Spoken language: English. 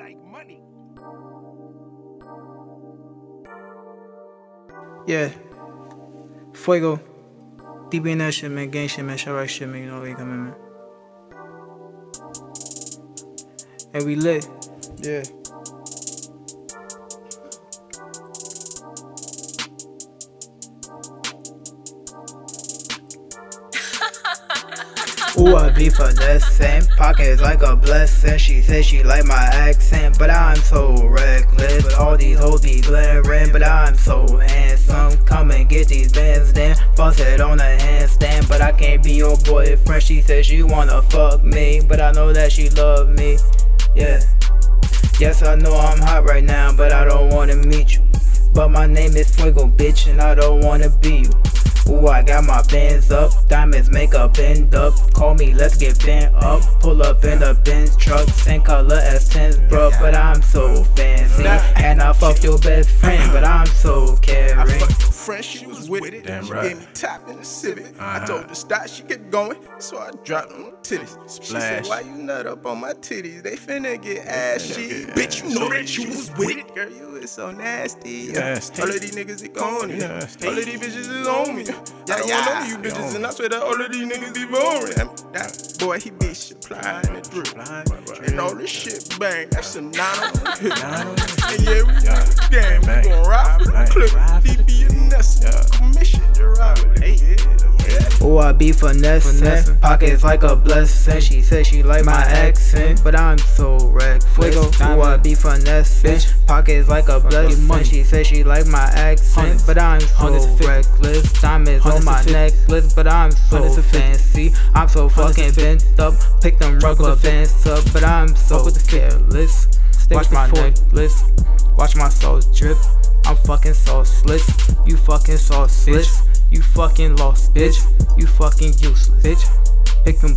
like money. Yeah. Fuegoo. Deep in that shit, man. Gang shit, man. Shout out shit, man. You know where you coming, man. And we lit. Yeah. Ooh, I be finessing, pockets like a blessing. She said she like my accent, but I'm so reckless. But all these hoes be glaring, but I'm so handsome. Come and get these bands, then bust it on a handstand. But I can't be your boyfriend. She said she wanna fuck me, but I know that she love me. Yeah. Yes, I know I'm hot right now, but I don't wanna meet you. But my name is Fuegoo, bitch, and I don't wanna be you. Ooh, I got my bands up, diamonds make a bend up. Call me, let's get bent up. Pull up in the Benz truck, same color as 10s, bro. But I'm so fancy, and I fuck your best friend, but I'm so caring. Friend, she was with it. Damn she right. gave me top in the Civic. I Uh-huh. told her to stop, she kept going, so I dropped on the titties. She said, "Why you nut up on my titties? They finna get ashy." get Bitch, you know that you was with it, girl. You is so nasty. Nasty. All of these niggas is on me. Nasty. All of these bitches is on me. I don't yeah. want none of you bitches, and I swear that all of these niggas be boring. That boy, he be supplying the drip. And all this shit bang, that's a nine on the hip. And yeah, we Yeah. game, we gon' ride for the clip. I be finessing, pockets like a blessing. She said she like my accent, but I'm so reckless. Ooh, I be finessing, pockets like a blessing. She said she like my accent, but I'm so reckless. Diamonds on my necklace, but I'm so fancy. I'm so fucking bent up, pick them rubber bands up, but I'm so careless. Watch my necklace, watch my soul drip. I'm fucking so slick, you fucking so slick. You fucking lost, bitch. You fucking useless, bitch. Pick them.